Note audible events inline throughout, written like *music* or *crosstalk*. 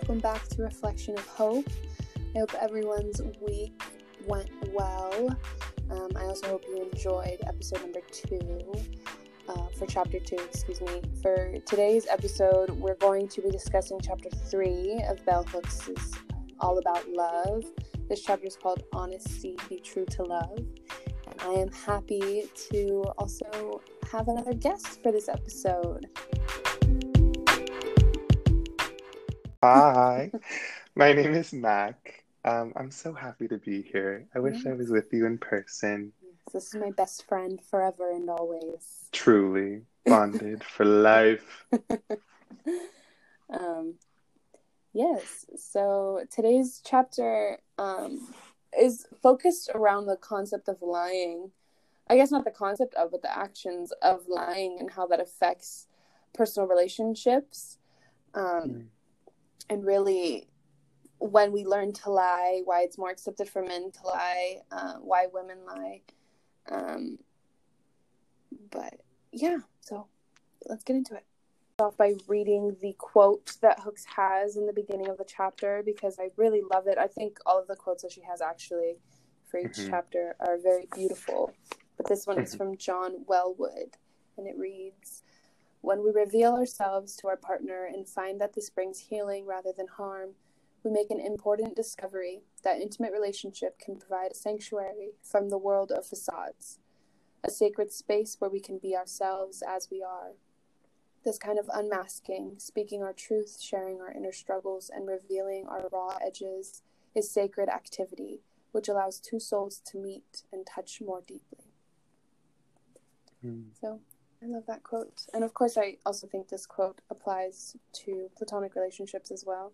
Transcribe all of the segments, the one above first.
welcome back to Reflection of Hope. I hope everyone's week went well. Um, I also hope you enjoyed episode number two, uh, for chapter two, excuse me. For today's episode, we're going to be discussing chapter three of Bell Hooks' All About Love. This chapter is called Honesty Be True to Love. And I am happy to also have another guest for this episode. Hi, *laughs* my name is Mac. Um, I'm so happy to be here. I wish I was with you in person. This is my best friend forever and always. Truly *laughs* bonded for life. *laughs* Um, yes, so today's chapter um, is focused around the concept of lying. I guess not the concept of, but the actions of lying and how that affects personal relationships. Um, Mm. And really when we learn to lie why it's more accepted for men to lie uh, why women lie um, but yeah so let's get into it off by reading the quote that hooks has in the beginning of the chapter because i really love it i think all of the quotes that she has actually for each Mhm. chapter are very beautiful but this one is Mhm. from john welwood and it reads when we reveal ourselves to our partner and find that this brings healing rather than harm, we make an important discovery that intimate relationship can provide a sanctuary from the world of facades, a sacred space where we can be ourselves as we are. This kind of unmasking, speaking our truth, sharing our inner struggles, and revealing our raw edges is sacred activity, which allows two souls to meet and touch more deeply. Mm. So I love that quote. And of course, I also think this quote applies to platonic relationships as well.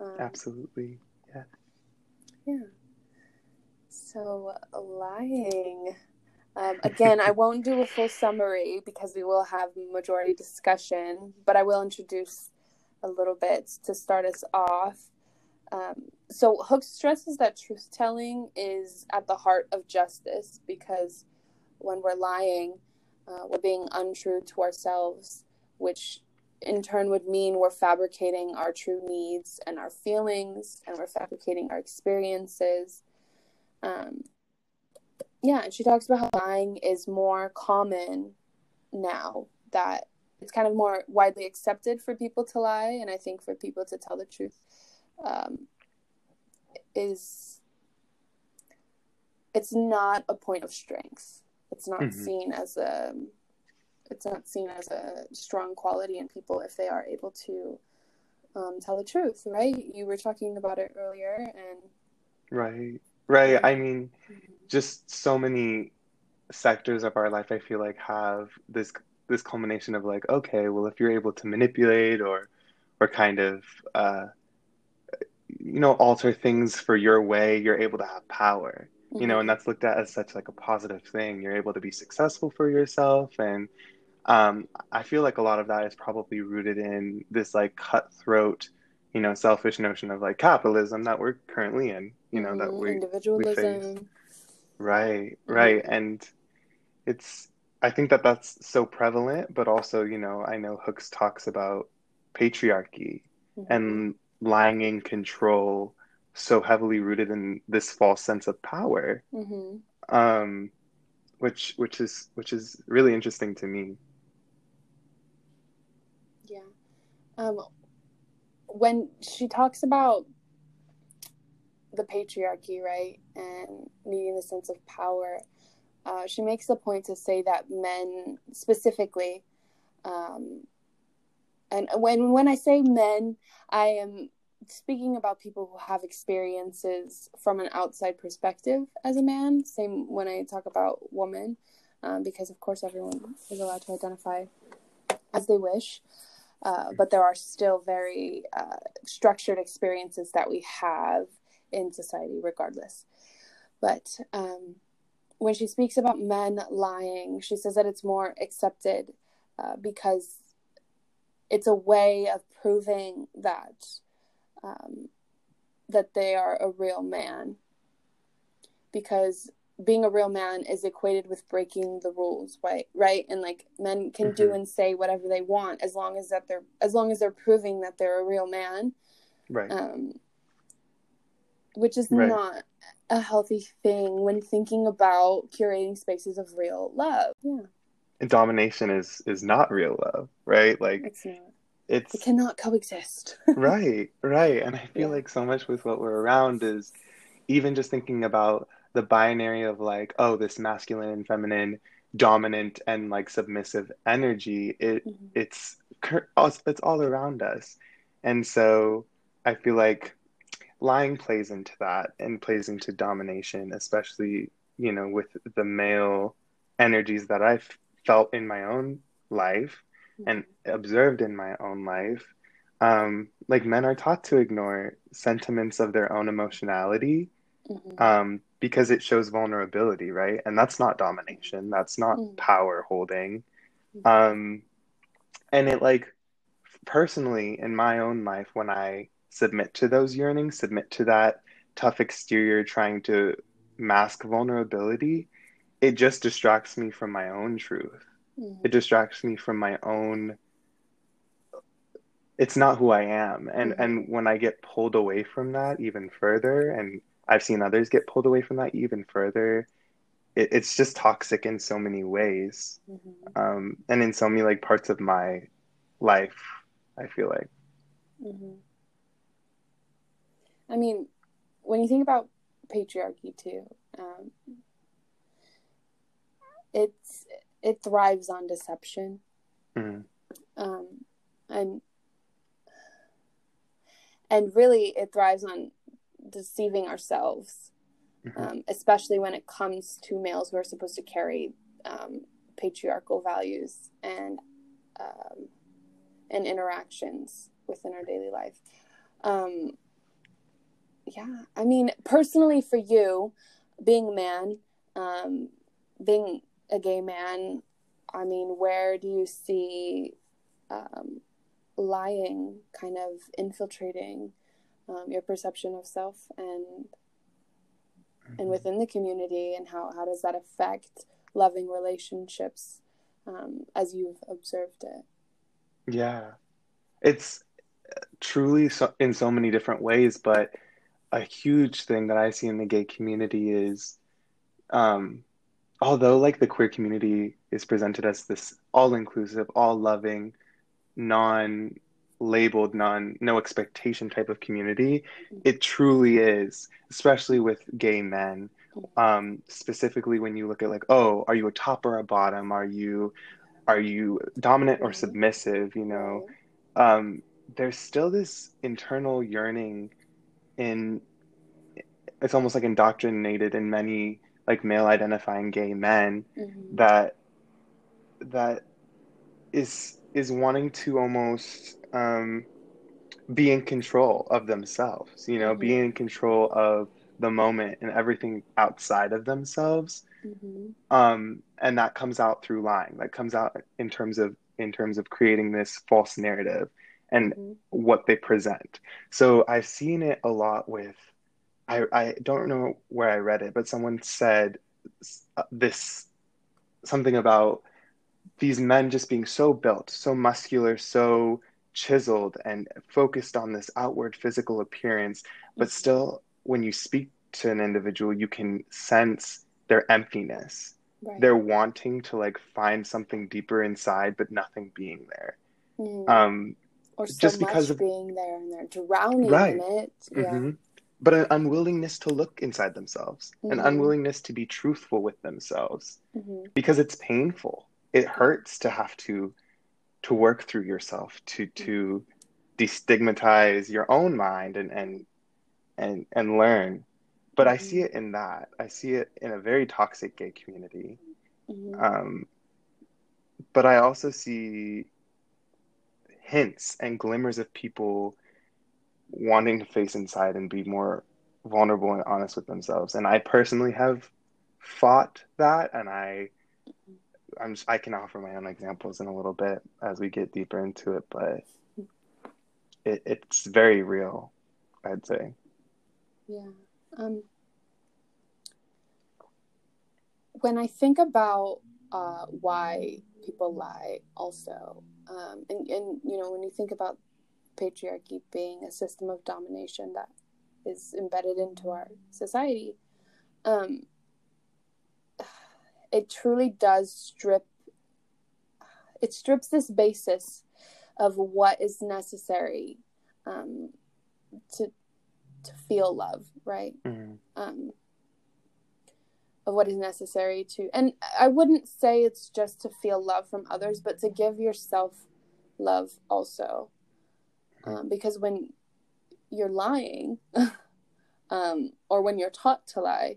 Um, Absolutely. Yeah. Yeah. So, lying. Um, again, I won't do a full summary because we will have majority discussion, but I will introduce a little bit to start us off. Um, so, Hook stresses that truth telling is at the heart of justice because when we're lying, uh, we're being untrue to ourselves, which in turn would mean we're fabricating our true needs and our feelings, and we're fabricating our experiences. Um, yeah, and she talks about how lying is more common now that it's kind of more widely accepted for people to lie, and I think for people to tell the truth um, is it's not a point of strength. It's not Mhm. seen as a it's not seen as a strong quality in people if they are able to um, tell the truth, right? You were talking about it earlier, and Right. Right. I mean, just so many sectors of our life, I feel like have this this culmination of like, okay, well, if you're able to manipulate or or kind of uh, you know, alter things for your way, you're able to have power. You know and that's looked at as such like a positive thing you're able to be successful for yourself and um, i feel like a lot of that is probably rooted in this like cutthroat you know selfish notion of like capitalism that we're currently in you know that Mhm, we individualism. right Mhm. right and it's i think that that's so prevalent but also you know i know hooks talks about patriarchy Mhm. and lying in control so heavily rooted in this false sense of power Mhm. um, which which is which is really interesting to me. Yeah. Um, when she talks about the patriarchy, right, and needing the sense of power, uh, she makes a point to say that men specifically, um, and when when I say men, I am speaking about people who have experiences from an outside perspective as a man. Same when I talk about woman, um, because of course everyone is allowed to identify as they wish. Uh, but there are still very uh, structured experiences that we have in society, regardless. But um, when she speaks about men lying, she says that it's more accepted uh, because it's a way of proving that um, that they are a real man. Because being a real man is equated with breaking the rules right right? And like men can mm-hmm. do and say whatever they want as long as that they're as long as they're proving that they're a real man. Right. Um which is right. not a healthy thing when thinking about curating spaces of real love. Yeah. And domination is is not real love right? Like it's it cannot coexist *laughs* right right and i feel yeah. like so much with what we're around is even just thinking about the binary of like oh this masculine and feminine dominant and like submissive energy it mm-hmm. it's it's all around us and so i feel like lying plays into that and plays into domination especially you know with the male energies that i've felt in my own life. And observed in my own life um, like men are taught to ignore sentiments of their own emotionality mm-hmm. um, because it shows vulnerability, right? And that's not domination. That's not mm-hmm. power holding. Mm-hmm. Um, and it like personally in my own life, when I submit to those yearnings, submit to that tough exterior, trying to mask vulnerability, it just distracts me from my own truth. Mm-hmm. It distracts me from my own it's not who I am. And mm-hmm. and when I get pulled away from that even further and I've seen others get pulled away from that even further. It, it's just toxic in so many ways, mm-hmm. um, and in so many like parts of my life. I feel like. Mm-hmm. I mean, when you think about patriarchy too, um, it's it thrives on deception, mm-hmm. um, and and really it thrives on deceiving ourselves, mm-hmm. um, especially when it comes to males who are supposed to carry um, patriarchal values and um, and interactions within our daily life. Um, yeah, I mean, personally, for you, being a man, um, being a gay man, I mean, where do you see um, lying kind of infiltrating um, your perception of self and mm-hmm. and within the community and how, how does that affect loving relationships um, as you've observed it yeah it's truly so, in so many different ways but a huge thing that i see in the gay community is um, although like the queer community is presented as this all inclusive all loving non labeled non no expectation type of community it truly is especially with gay men. Um specifically when you look at like oh are you a top or a bottom? Are you are you dominant or submissive you know? Um there's still this internal yearning in it's almost like indoctrinated in many like male identifying gay men mm-hmm. that that is is wanting to almost um, be in control of themselves, you know, mm-hmm. be in control of the moment and everything outside of themselves. Mm-hmm. Um, and that comes out through lying. That comes out in terms of in terms of creating this false narrative and mm-hmm. what they present. So I've seen it a lot with I I don't know where I read it, but someone said uh, this something about these men just being so built, so muscular, so chiseled and focused on this outward physical appearance, but mm-hmm. still, when you speak to an individual, you can sense their emptiness. Right. They're wanting to like find something deeper inside, but nothing being there. Mm. Um, or so just because of being there and they're drowning right. in it. Yeah. Mm-hmm. But an unwillingness to look inside themselves, mm-hmm. an unwillingness to be truthful with themselves, mm-hmm. because it's painful. It hurts to have to to work through yourself to to destigmatize your own mind and and and and learn but mm-hmm. i see it in that i see it in a very toxic gay community mm-hmm. um, but i also see hints and glimmers of people wanting to face inside and be more vulnerable and honest with themselves and i personally have fought that and i. I'm I can offer my own examples in a little bit as we get deeper into it, but it, it's very real, I'd say. Yeah. Um, when I think about uh, why people lie, also, um, and and you know, when you think about patriarchy being a system of domination that is embedded into our society, um, it truly does strip. It strips this basis of what is necessary um, to to feel love, right? Mm-hmm. Um, of what is necessary to, and I wouldn't say it's just to feel love from others, but to give yourself love also, um, because when you're lying, *laughs* um, or when you're taught to lie,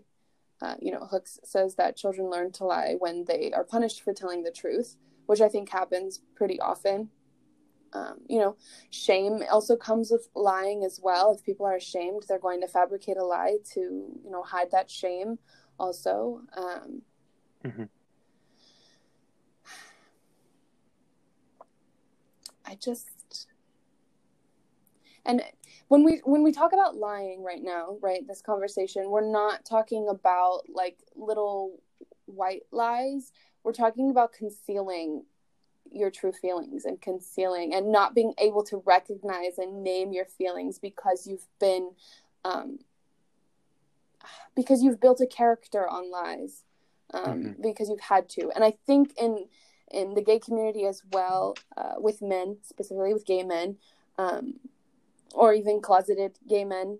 uh, you know, Hooks says that children learn to lie when they are punished for telling the truth, which I think happens pretty often um, you know, shame also comes with lying as well. If people are ashamed, they're going to fabricate a lie to, you know, hide that shame also. Um, mm-hmm. I just, and when we when we talk about lying right now, right, this conversation, we're not talking about like little white lies. We're talking about concealing your true feelings and concealing and not being able to recognize and name your feelings because you've been um, because you've built a character on lies um, mm-hmm. because you've had to and i think in in the gay community as well uh, with men specifically with gay men um, or even closeted gay men.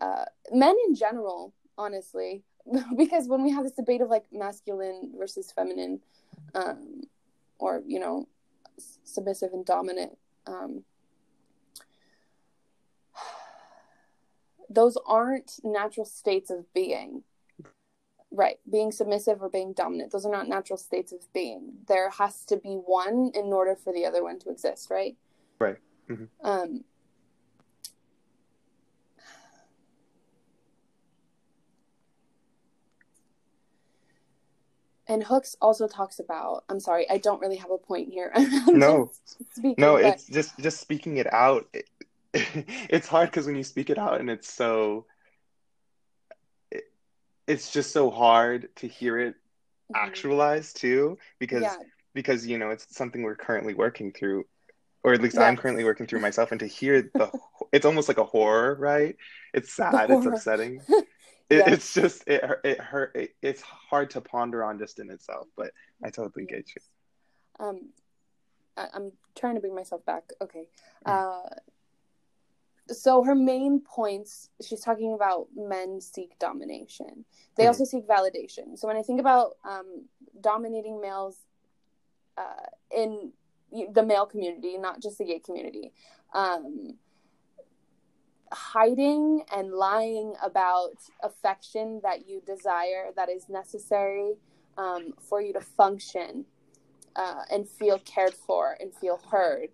Uh, men in general honestly. *laughs* Because when we have this debate of like masculine versus feminine um, or you know submissive and dominant um, *sighs* those aren't natural states of being. Right. Being submissive or being dominant those are not natural states of being. There has to be one in order for the other one to exist right? Right. Mm-hmm. um and hooks also talks about i'm sorry i don't really have a point here *laughs* no speaking, no but... it's just just speaking it out it, *laughs* it's hard because when you speak it out and it's so it, it's just so hard to hear it mm-hmm. actualized too because yeah. because you know it's something we're currently working through or at least yes. i'm currently working through myself and to hear *laughs* the it's almost like a horror right it's sad it's upsetting it, it's just it it hurt it, it's hard to ponder on just in itself but i totally get you. Um I, am trying to bring myself back. Okay. Mm. uh so her main points she's talking about men seek domination. They mm. also seek validation. So when i think about um dominating males uh in the male community not just the gay community um hiding and lying about affection that you desire that is necessary um, for you to function uh, and feel cared for and feel heard.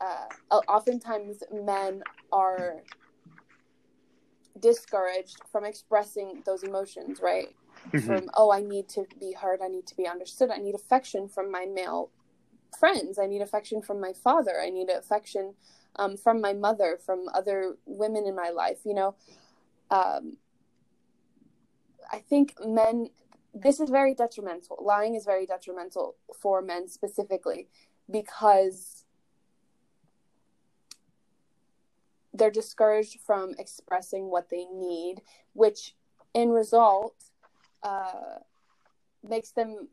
Uh, oftentimes, men are discouraged from expressing those emotions, right? Mm-hmm. From, oh, I need to be heard, I need to be understood, I need affection from my male friends, I need affection from my father, I need affection um, from my mother, from other women in my life. You know, um, I think men. This is very detrimental. Lying is very detrimental for men specifically because they're discouraged from expressing what they need, which in result uh, makes them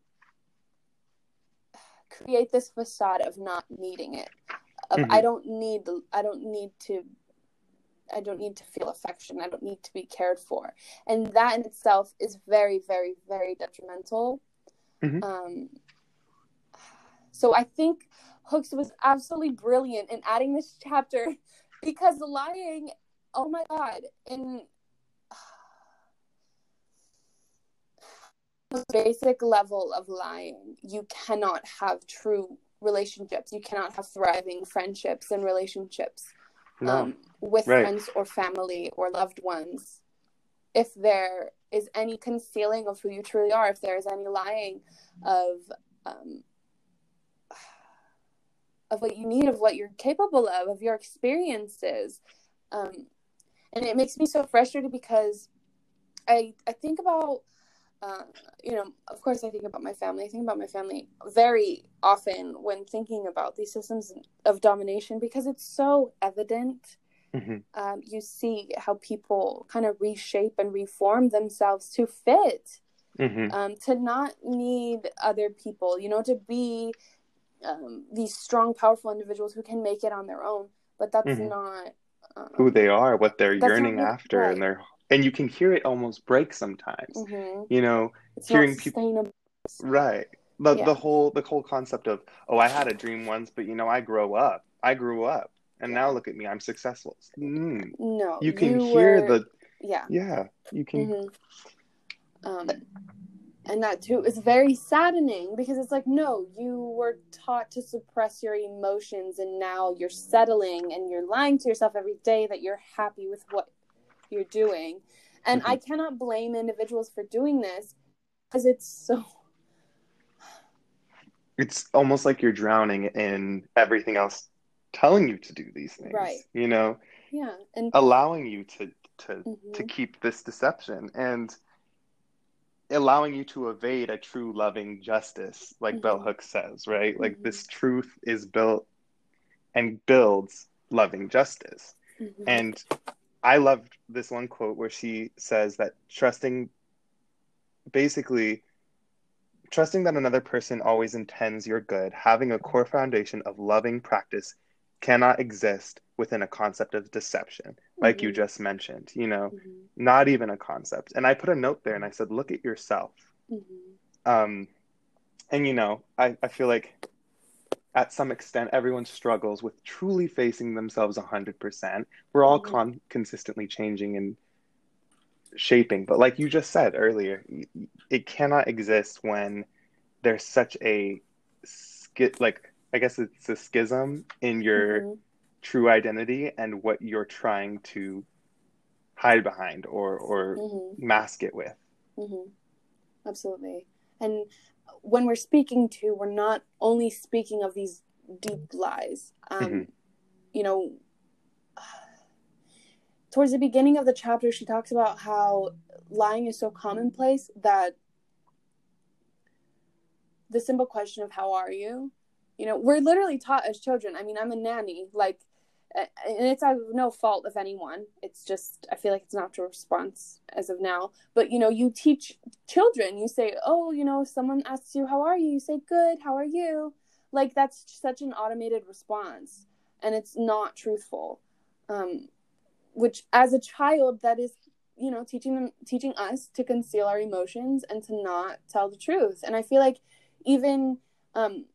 create this facade of not needing it of mm-hmm. I don't need I don't need to I don't need to feel affection. I don't need to be cared for. And that in itself is very, very, very detrimental. Mm-hmm. Um, so I think Hooks was absolutely brilliant in adding this chapter *laughs* because lying, oh my God, in the *sighs* basic level of lying, you cannot have true relationships. You cannot have thriving friendships and relationships no. um, with right. friends or family or loved ones if there is any concealing of who you truly are, if there is any lying of um, of what you need, of what you're capable of, of your experiences. Um, and it makes me so frustrated because I I think about uh, you know, of course, I think about my family. I think about my family very often when thinking about these systems of domination because it's so evident. Mm-hmm. Um, you see how people kind of reshape and reform themselves to fit, Mm-hmm. um, to not need other people, you know, to be um, these strong, powerful individuals who can make it on their own. But that's Mhm. not um, Who they are, what they're yearning after, and they're and you can hear it almost break sometimes. mhm. You know, It's hearing people- right? The Yeah. the whole the whole concept of oh, I had a dream once, but you know, I grow up. I grew up, and now look at me, I'm successful. Mm. No, You can hear were- the yeah. yeah. You can hmm Um, and that too is very saddening because it's like, no, you were taught to suppress your emotions, and now you're settling and you're lying to yourself every day that you're happy with what you're doing. And I cannot blame individuals for doing this because it's so. it's almost like you're drowning in everything else telling you to do these things. Right. You know, Yeah. And allowing you to to Mhm. to keep this deception and allowing you to evade a true loving justice, like Bell Mhm. Hooks says, right? Like Mhm. this truth is built and builds loving justice. Mhm. And I loved this one quote where she says that trusting basically trusting that another person always intends your good, having a core foundation of loving practice cannot exist within a concept of deception, like you Mhm. just mentioned, you know, Mhm. not even a concept. And I put a note there and I said, look at yourself. Mhm. Um, and you know, I, I feel like at some extent everyone struggles with truly facing themselves 100%. We're all Mhm. con- consistently changing and shaping, but like you just said earlier, it cannot exist when there's such a sk- like I guess it's a schism in your Mhm. true identity and what you're trying to hide behind or or Mhm. mask it with. hmm Absolutely. And when we're speaking to, we're not only speaking of these deep lies. Um, Mhm. You know, towards the beginning of the chapter, she talks about how lying is so commonplace that the simple question of "How are you?" You know, we're literally taught as children. I mean, I'm a nanny, like, and it's out of no fault of anyone. It's just I feel like it's natural response as of now. But you know, you teach children. You say, "Oh, you know, someone asks you how are you," you say, "Good. How are you?" Like that's such an automated response, and it's not truthful. Um, which, as a child, that is, you know, teaching them, teaching us to conceal our emotions and to not tell the truth. And I feel like even, um,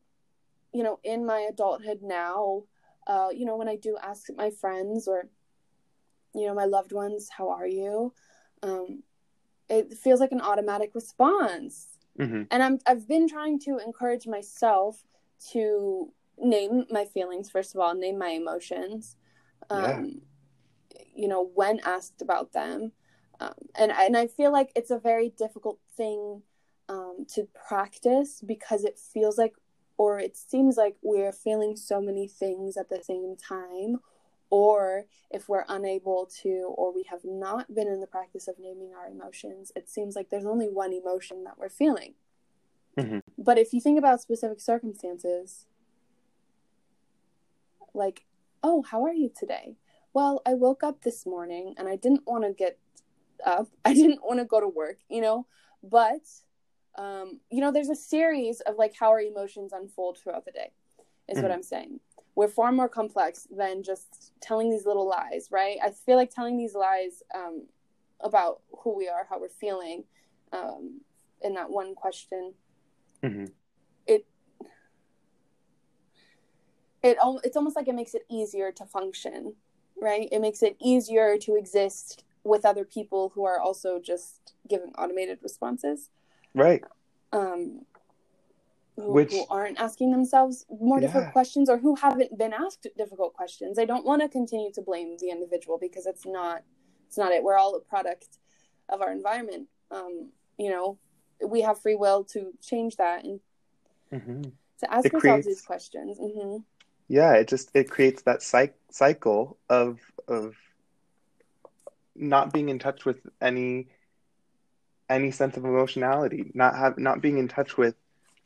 you know, in my adulthood now, uh, you know, when I do ask my friends or, you know, my loved ones, how are you? Um, it feels like an automatic response. hmm And I'm, I've been trying to encourage myself to name my feelings, first of all, name my emotions. Um, You know, when asked about them. Um, and, and I feel like it's a very difficult thing um, to practice because it feels like or it seems like we're feeling so many things at the same time or if we're unable to or we have not been in the practice of naming our emotions it seems like there's only one emotion that we're feeling. Mhm. but if you think about specific circumstances like oh how are you today? Well i woke up this morning and i didn't want to get up. *laughs* I didn't want to go to work you know? But um, you know, there's a series of like how our emotions unfold throughout the day, is what Mhm. I'm saying. We're far more complex than just telling these little lies, right? I feel like telling these lies um, about who we are, how we're feeling, um, in that one question. hmm It it it's almost like it makes it easier to function, right? It makes it easier to exist with other people who are also just giving automated responses. Right. um, who, Which- who aren't asking themselves more difficult questions or who haven't been asked difficult questions. They don't want to continue to blame the individual because it's not it's not it. We're all a product of our environment. Um, you know, we have free will to change that and hmm to ask It ourselves creates- these questions. hmm Yeah, it just it creates that cy- cycle of of not being in touch with any any sense of emotionality, not have not being in touch with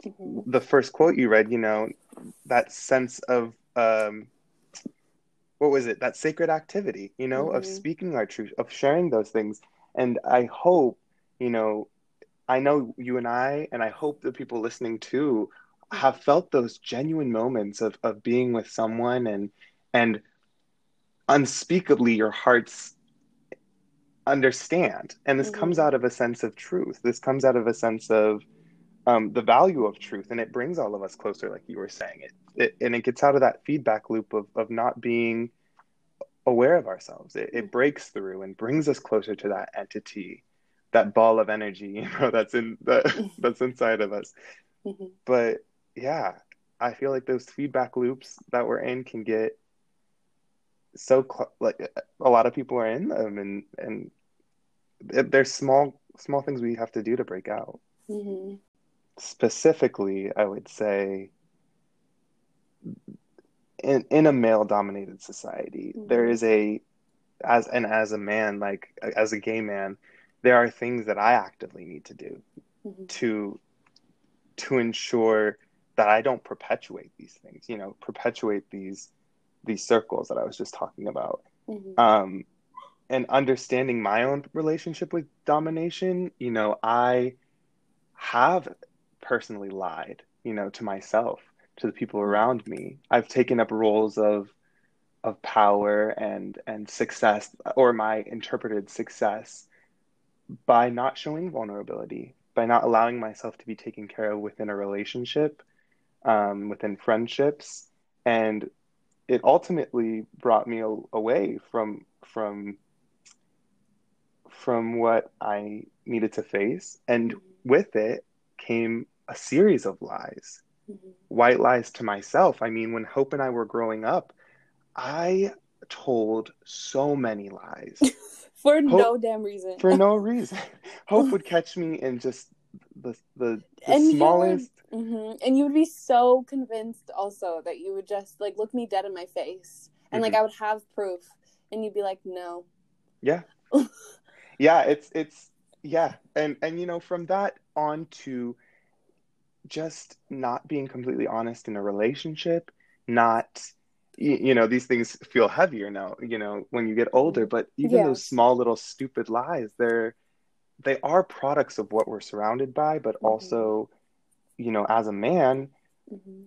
Mm-hmm. the first quote you read, you know, that sense of um what was it? That sacred activity, you know, of Mhm. speaking our truth, of sharing those things. And I hope, you know, I know you and I, and I hope the people listening too have felt those genuine moments of of being with someone and and unspeakably your hearts understand. And this comes Mhm. out of a sense of truth. This comes out of a sense of um, the value of truth, and it brings all of us closer, like you were saying. It, it and it gets out of that feedback loop of of not being aware of ourselves. It, it breaks through and brings us closer to that entity, that ball of energy, *laughs* you know, that's in that, *laughs* that's inside of us. Mhm. But yeah, I feel like those feedback loops that we're in can get so cl- like a lot of people are in them, and and there's small small things we have to do to break out. Mhm. Specifically, I would say in in a male dominated society, there Mhm. is a as and as a man, like as a gay man, there are things that I actively need to do Mhm. to to ensure that I don't perpetuate these things, you know, perpetuate these these circles that I was just talking about. Mhm. Um, and understanding my own relationship with domination, you know, I have personally lied, you know, to myself, to the people around me. I've taken up roles of of power and and success or my interpreted success by not showing vulnerability, by not allowing myself to be taken care of within a relationship, um, within friendships, and it ultimately brought me a- away from from from what I needed to face, and with it came a series of lies, Mhm. white lies to myself. I mean, when Hope and I were growing up, I told so many lies *laughs* For Hope- no damn reason. for no reason. *laughs* Hope would catch me in just the the, the And you would- smallest. Mhm. And you would be so convinced also that you would just like look me dead in my face and like Mhm. I would have proof and you'd be like, no. Yeah, *laughs* yeah. It's it's yeah, and and you know from that on to just not being completely honest in a relationship, not you, you know these things feel heavier now. You know when you get older, but even those small little stupid lies, they're they are products of what we're surrounded by, but Mhm. also, you know, as a man, Mhm.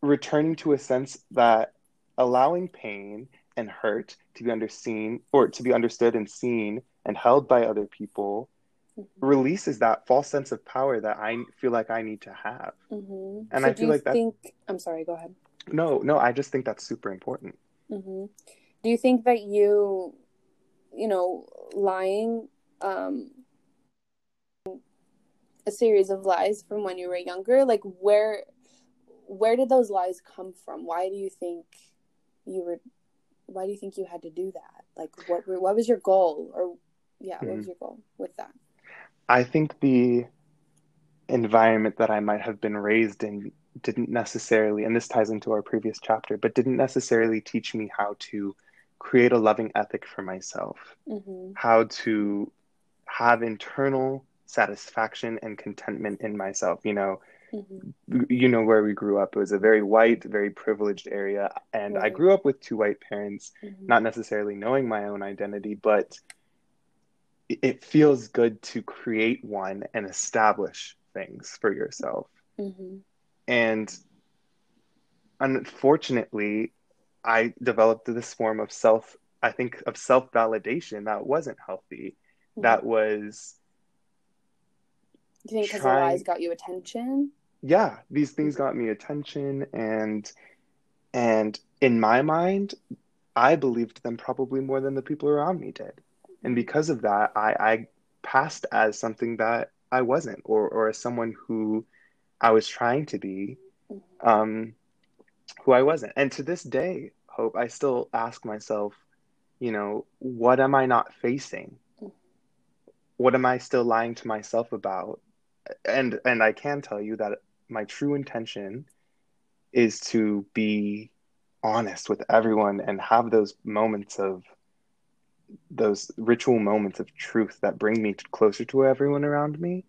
returning to a sense that allowing pain and hurt to be underseen or to be understood and seen and held by other people Mhm. releases that false sense of power that I feel like I need to have. Mhm. And so I feel like that- think I'm sorry, go ahead. No, no, I just think that's super important. hmm Do you think that you, you know, lying, um, a series of lies from when you were younger, like where, where did those lies come from? Why do you think you were, why do you think you had to do that? Like, what what was your goal, or yeah, what was your goal with that? I think the environment that I might have been raised in didn't necessarily, and this ties into our previous chapter, but didn't necessarily teach me how to create a loving ethic for myself, Mm-hmm. how to have internal satisfaction and contentment in myself. You know, Mm-hmm. you know where we grew up. It was a very white, very privileged area, and I grew up with two white parents, Mm-hmm. not necessarily knowing my own identity, but it- feels good to create one and establish things for yourself. Mm-hmm. And unfortunately, I developed this form of self, I think, of self validation that wasn't healthy. That was, Do you think because trying- the lies got you attention? yeah, these things got me attention and and in my mind, I believed them probably more than the people around me did. And because of that, I, I passed as something that I wasn't, or or as someone who I was trying to be, um, who I wasn't. And to this day, Hope, I still ask myself, you know, what am I not facing? What am I still lying to myself about? And and I can tell you that my true intention is to be honest with everyone and have those moments of those ritual moments of truth that bring me closer to everyone around me.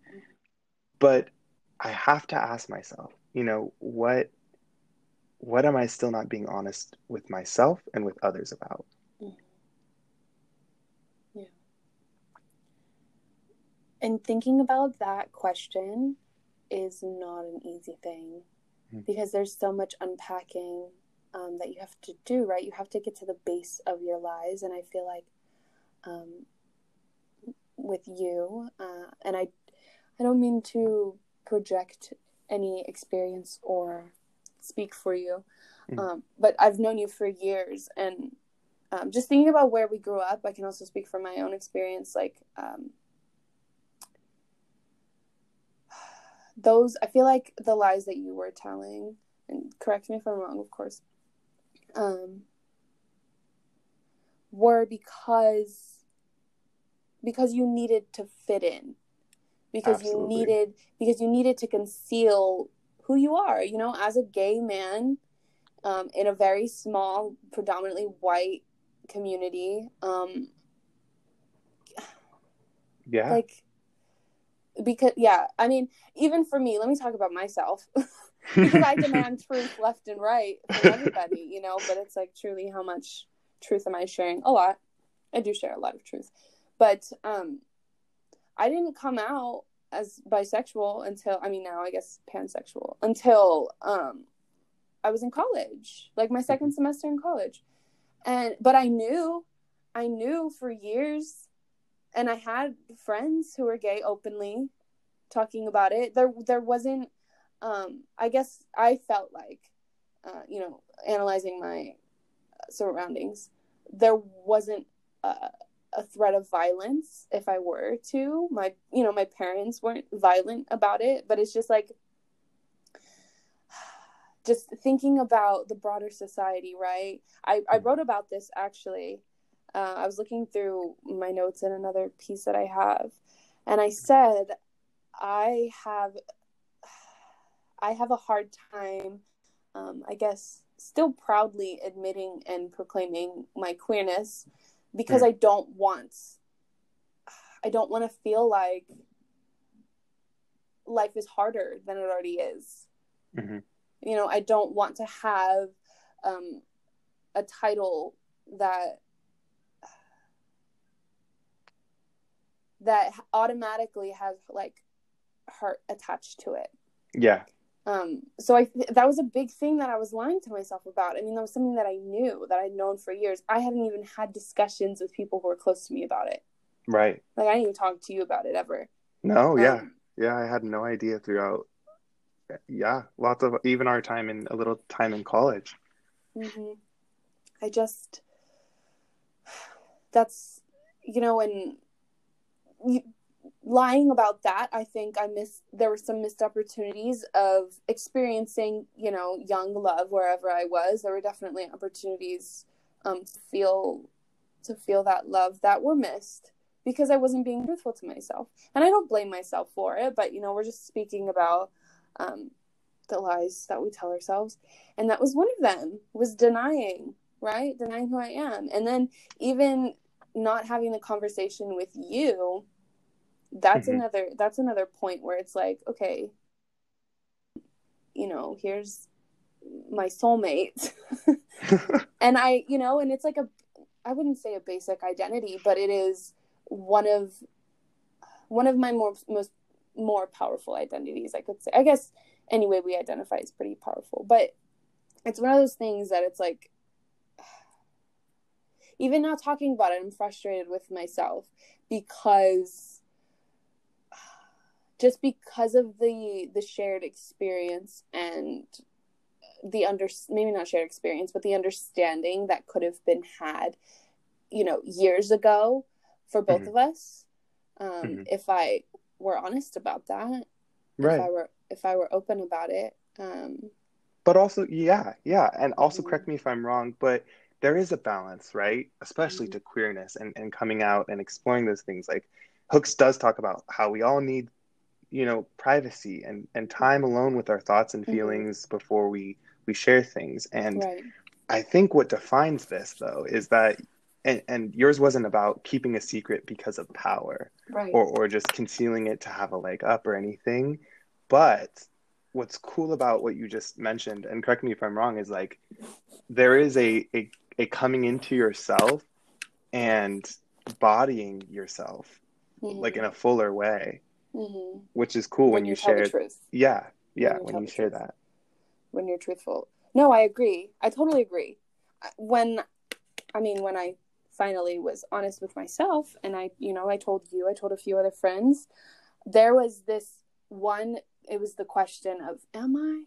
But I have to ask myself, you know, what what am I still not being honest with myself and with others about? Mm-hmm. Yeah. And thinking about that question is not an easy thing mm-hmm. because there's so much unpacking um, that you have to do, right? You have to get to the base of your lies. And I feel like um, with you, uh, and I, I don't mean to project any experience or speak for you, mm-hmm. um, but I've known you for years, and um, just thinking about where we grew up, I can also speak from my own experience. Like those, I feel like the lies that you were telling, and correct me if I'm wrong, of course, um, were because because you needed to fit in because Absolutely. you needed because you needed to conceal who you are you know as a gay man um, in a very small predominantly white community um yeah like because yeah i mean even for me let me talk about myself. *laughs* Because i demand *laughs* truth left and right from everybody you know but it's like truly how much truth am i sharing? A lot. I do share a lot of truth. But um i didn't come out as bisexual until I mean now I guess pansexual until um I was in college, like my second semester in college. And but I knew I knew for years and I had friends who were gay openly talking about it. There there wasn't um I guess I felt like uh you know analyzing my surroundings there wasn't uh a threat of violence if I were to. My, you know, my parents weren't violent about it, but it's just like, *sighs* just thinking about the broader society, right? I, I wrote about this actually. Uh, I was looking through my notes in another piece that I have, and I said, I have, *sighs* I have a hard time, um, I guess, still proudly admitting and proclaiming my queerness because mm. I don't want *sighs* I don't want to feel like life is harder than it already is. Mm-hmm. You know, I don't want to have um, a title that that automatically has like heart attached to it. Yeah. Um, so I that was a big thing that I was lying to myself about. I mean, that was something that I knew that I'd known for years. I hadn't even had discussions with people who were close to me about it. Right. Like I didn't even talk to you about it ever. No, um, yeah, yeah. I had no idea throughout. Yeah, lots of even our time in a little time in college. Mm-hmm. I just *sighs* that's you know when you lying about that, I think I missed, there were some missed opportunities of experiencing, you know, young love wherever I was. There were definitely opportunities um, to feel, to feel that love that were missed because I wasn't being truthful to myself. And I don't blame myself for it, but, you know, we're just speaking about um, the lies that we tell ourselves. And that was one of them, was denying, right? Denying who I am. And then even not having the conversation with you that's mm-hmm. another that's another point where it's like okay you know here's my soulmate *laughs* and i you know and it's like a i wouldn't say a basic identity but it is one of one of my more most more powerful identities i could say i guess any way we identify is pretty powerful but it's one of those things that it's like even now talking about it i'm frustrated with myself because *sighs* just because of the the shared experience and the under maybe not shared experience but the understanding that could have been had you know years ago for both mm-hmm. of us um mm-hmm. if i were honest about that right if i were if i were open about it um but also yeah yeah and also mm-hmm. correct me if i'm wrong but there is a balance right especially mm-hmm. to queerness and and coming out and exploring those things like hooks does talk about how we all need you know privacy and and time alone with our thoughts and mm-hmm. feelings mm-hmm. before we we share things and right. i think what defines this though is that and, and yours wasn't about keeping a secret because of power right or, or just concealing it to have a leg up or anything. But what's cool about what you just mentioned, and correct me if I'm wrong, is like there is a, a, a coming into yourself and bodying yourself Mhm. like in a fuller way, Mhm. which is cool when, you, tell share the truth Yeah, yeah, you when you share truth. that. when you're truthful. No, I agree. I totally agree. When, I mean, when I finally was honest with myself and I, you know, I told you, I told a few other friends, there was this one, it was the question of, am I?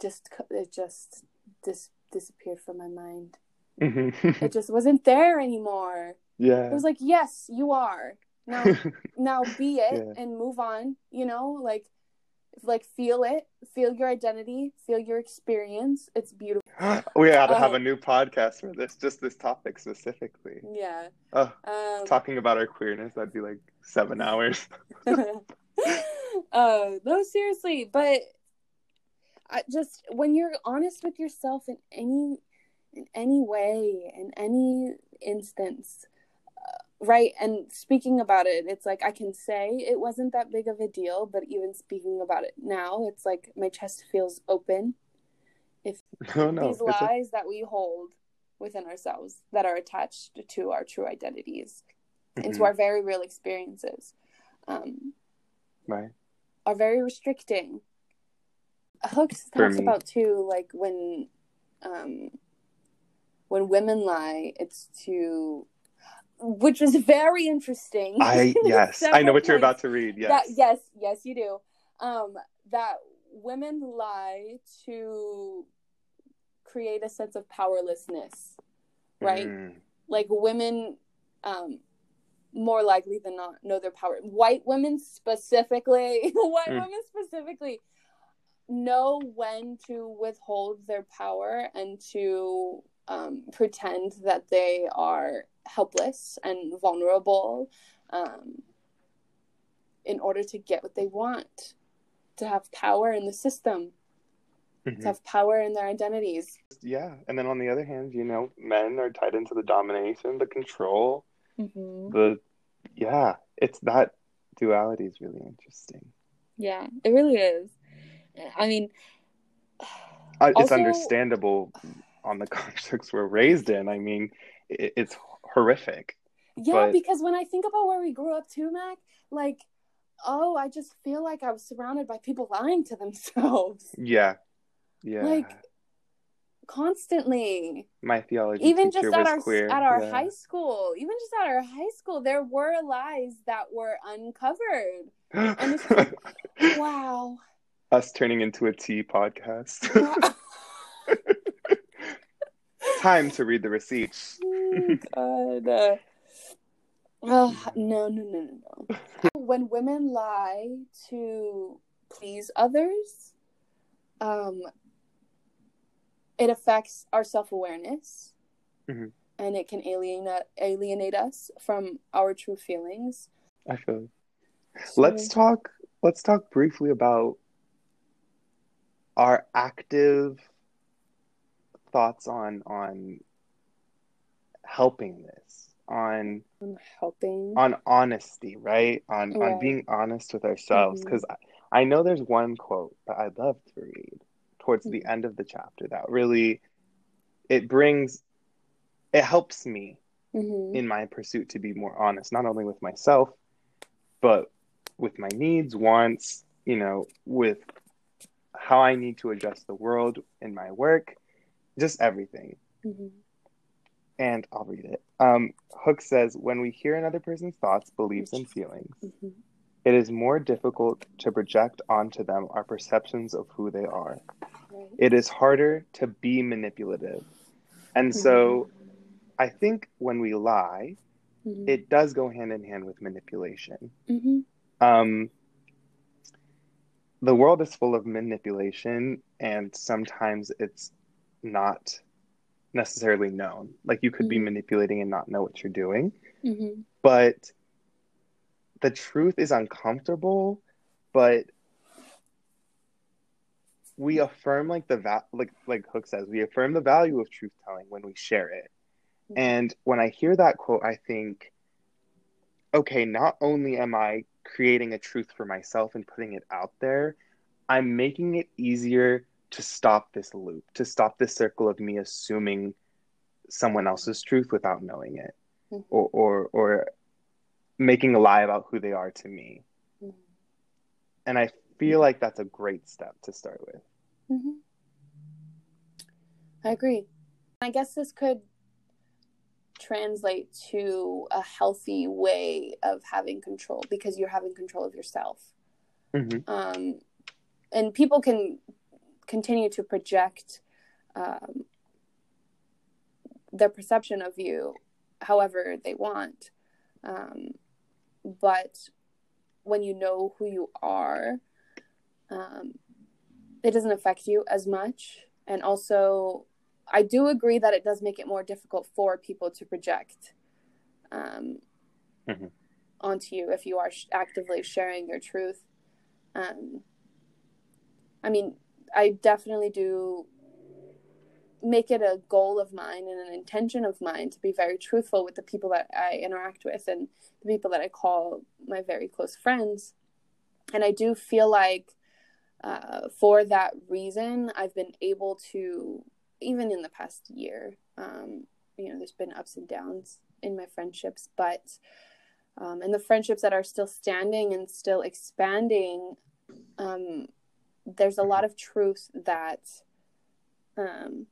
Just, it just dis- disappeared from my mind. Mhm. It just wasn't there anymore. *laughs* yeah. It was like, yes, you are. Now, *laughs* now be it Yeah. and move on, you know, like, like feel it, feel your identity, feel your experience. It's beautiful. *gasps* we ought to have Oh. a new podcast for this, just this topic specifically. Yeah. Oh, Um, talking about our queerness, that'd be like seven hours. *laughs* uh, no, seriously, but I just when you're honest with yourself in any in any way, in any instance, uh, right? And speaking about it, it's like I can say it wasn't that big of a deal, but even speaking about it now, it's like my chest feels open. no, *laughs* no. These it's a- lies that we hold within ourselves that are attached to our true identities and to Mhm. our very real experiences. Um, right. are very restricting. Hooks talks about too, like when, um, when women lie, it's to, which was very interesting. I *laughs* yes, I know what you're about to read. Yes. That yes, yes, you do. Um, that women lie to create a sense of powerlessness, right? Mm. like women um more likely than not know their power white women specifically *laughs* white Mm. women specifically know when to withhold their power and to um, pretend that they are helpless and vulnerable um, in order to get what they want to have power in the system Mhm. to have power in their identities Yeah, and then on the other hand, you know, men are tied into the domination, the control, mm-hmm. the yeah, it's that duality is really interesting. yeah it really is i mean Uh, it's Also- understandable on the *laughs* constructs we're raised in. I mean, it, it's horrific. Yeah, But- because when I think about where we grew up too, Mac, like, oh, I just feel like I was surrounded by people lying to themselves *laughs* Yeah, yeah. Like, constantly. My theology Even just at was our queer. at our yeah. high school, even just at our high school, there were lies that were uncovered. *gasps* and it's just Wow. Us turning into a tea podcast. *laughs* Time to read the receipts. *laughs* Oh, God. Uh, no, no, no, no, no. when women lie to please others, um, it affects our self awareness, Mhm. and it can alienate alienate us from our true feelings. I feel. So- Let's talk. Let's talk briefly about our active thoughts on on helping this on helping. on honesty right on on being honest with ourselves because I, I know there's one quote that i'd love to read towards the Mhm. end of the chapter that really it brings it helps me Mhm. in my pursuit to be more honest not only with myself but with my needs wants you know with how i need to adjust the world in my work just everything Mhm. and i'll read it um, hooks says when we hear another person's thoughts beliefs and feelings Mhm. it is more difficult to project onto them our perceptions of who they are Right. it is harder to be manipulative and so i think when we lie Mhm. it does go hand in hand with manipulation Mhm. um, the world is full of manipulation and sometimes it's not necessarily known like you could be Mhm. manipulating and not know what you're doing Mhm. but the truth is uncomfortable but we affirm like the va- like like hooks says we affirm the value of truth telling when we share it And when I hear that quote, I think, okay, not only am I creating a truth for myself and putting it out there, I'm making it easier to stop this loop, to stop this circle of me assuming someone else's truth without knowing it, mm-hmm. or, or or making a lie about who they are to me. Mm-hmm. And I feel like that's a great step to start with. Mm-hmm. I agree. I guess this could translate to a healthy way of having control because you're having control of yourself. Mm-hmm. Um, and people can continue to project um, their perception of you however they want. Um, but when you know who you are, um, it doesn't affect you as much. And also, I do agree that it does make it more difficult for people to project um, mm-hmm. onto you if you are sh- actively sharing your truth. Um, I mean, I definitely do make it a goal of mine and an intention of mine to be very truthful with the people that I interact with and the people that I call my very close friends. And I do feel like uh, for that reason, I've been able to, even in the past year, um, you know, there's been ups and downs in my friendships, but um, and the friendships that are still standing and still expanding, um, there's a lot of truth that um,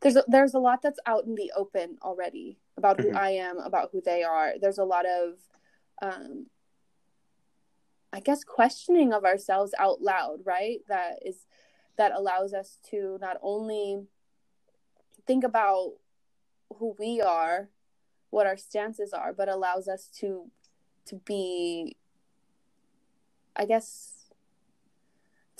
there's a, there's a lot that's out in the open already about who mm-hmm. I am, about who they are. There's a lot of um, I guess questioning of ourselves out loud, right? That is that allows us to not only think about who we are, what our stances are, but allows us to to be I guess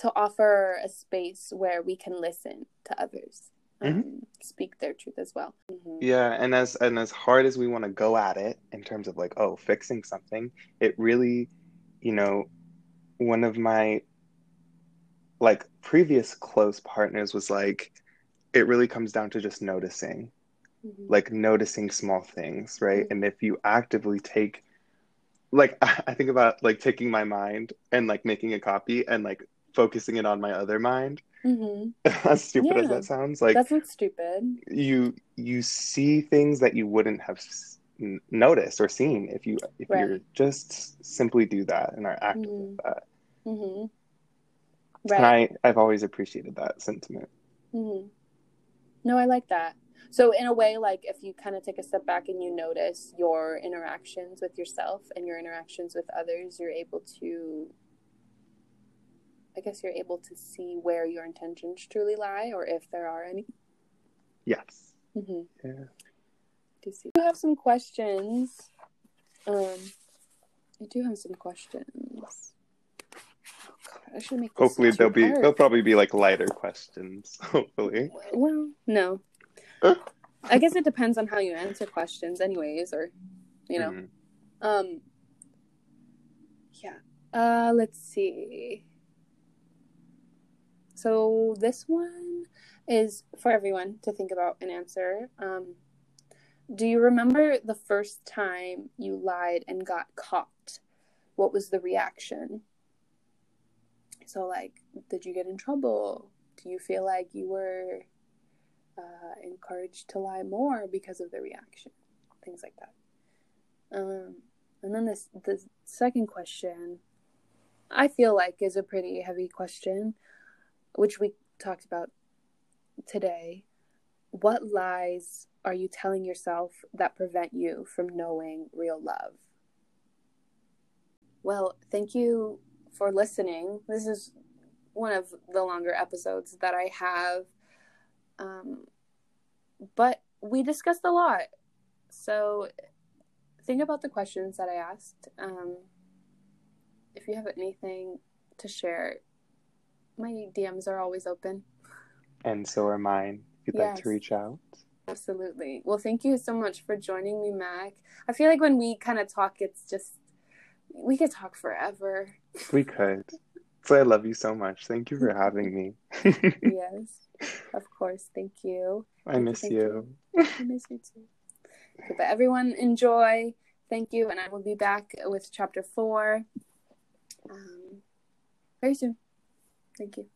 to offer a space where we can listen to others mm-hmm. speak their truth as well mm-hmm. yeah and as and as hard as we want to go at it in terms of like oh fixing something it really you know one of my like previous close partners was like it really comes down to just noticing mm-hmm. like noticing small things right mm-hmm. and if you actively take like *laughs* i think about like taking my mind and like making a copy and like focusing it on my other mind. Mm-hmm. *laughs* as stupid yeah. as that sounds, like that's not stupid. You you see things that you wouldn't have noticed or seen if you if right. you just simply do that and are active mm-hmm. with that. Mm-hmm. Right. And I I've always appreciated that sentiment. Mm-hmm. No, I like that. So in a way, like if you kind of take a step back and you notice your interactions with yourself and your interactions with others, you're able to I guess you're able to see where your intentions truly lie or if there are any. Yes. Mm-hmm. Yeah. Do you see? I have some questions. Um, I do have some questions. Oh God, I should make. Hopefully, they'll be. They'll probably be like lighter questions. *laughs* Hopefully. Well, no. I guess it depends on how you answer questions, anyways, or you know. Mm-hmm. Um. Yeah. Uh. Let's see. So this one is for everyone to think about and answer. Um, do you remember the first time you lied and got caught? What was the reaction? So, like, did you get in trouble? Do you feel like you were uh, encouraged to lie more because of the reaction? Things like that. Um, and then this the second question, I feel like is a pretty heavy question which we talked about today, what lies are you telling yourself that prevent you from knowing real love? Well, thank you for listening. This is one of the longer episodes that I have. Um, but we discussed a lot. So think about the questions that I asked. Um, if you have anything to share, my DMs are always open. And so are mine. If you'd yes. like to reach out. Absolutely. Well, thank you so much for joining me, Mac. I feel like when we kind of talk, it's just, we could talk forever. We could. So I love you so much. Thank you for *laughs* having me. yes. of course. Thank you. I miss you. you. I miss you too. Okay, but everyone enjoy. Thank you, and I will be back with chapter four um, very soon. Thank you.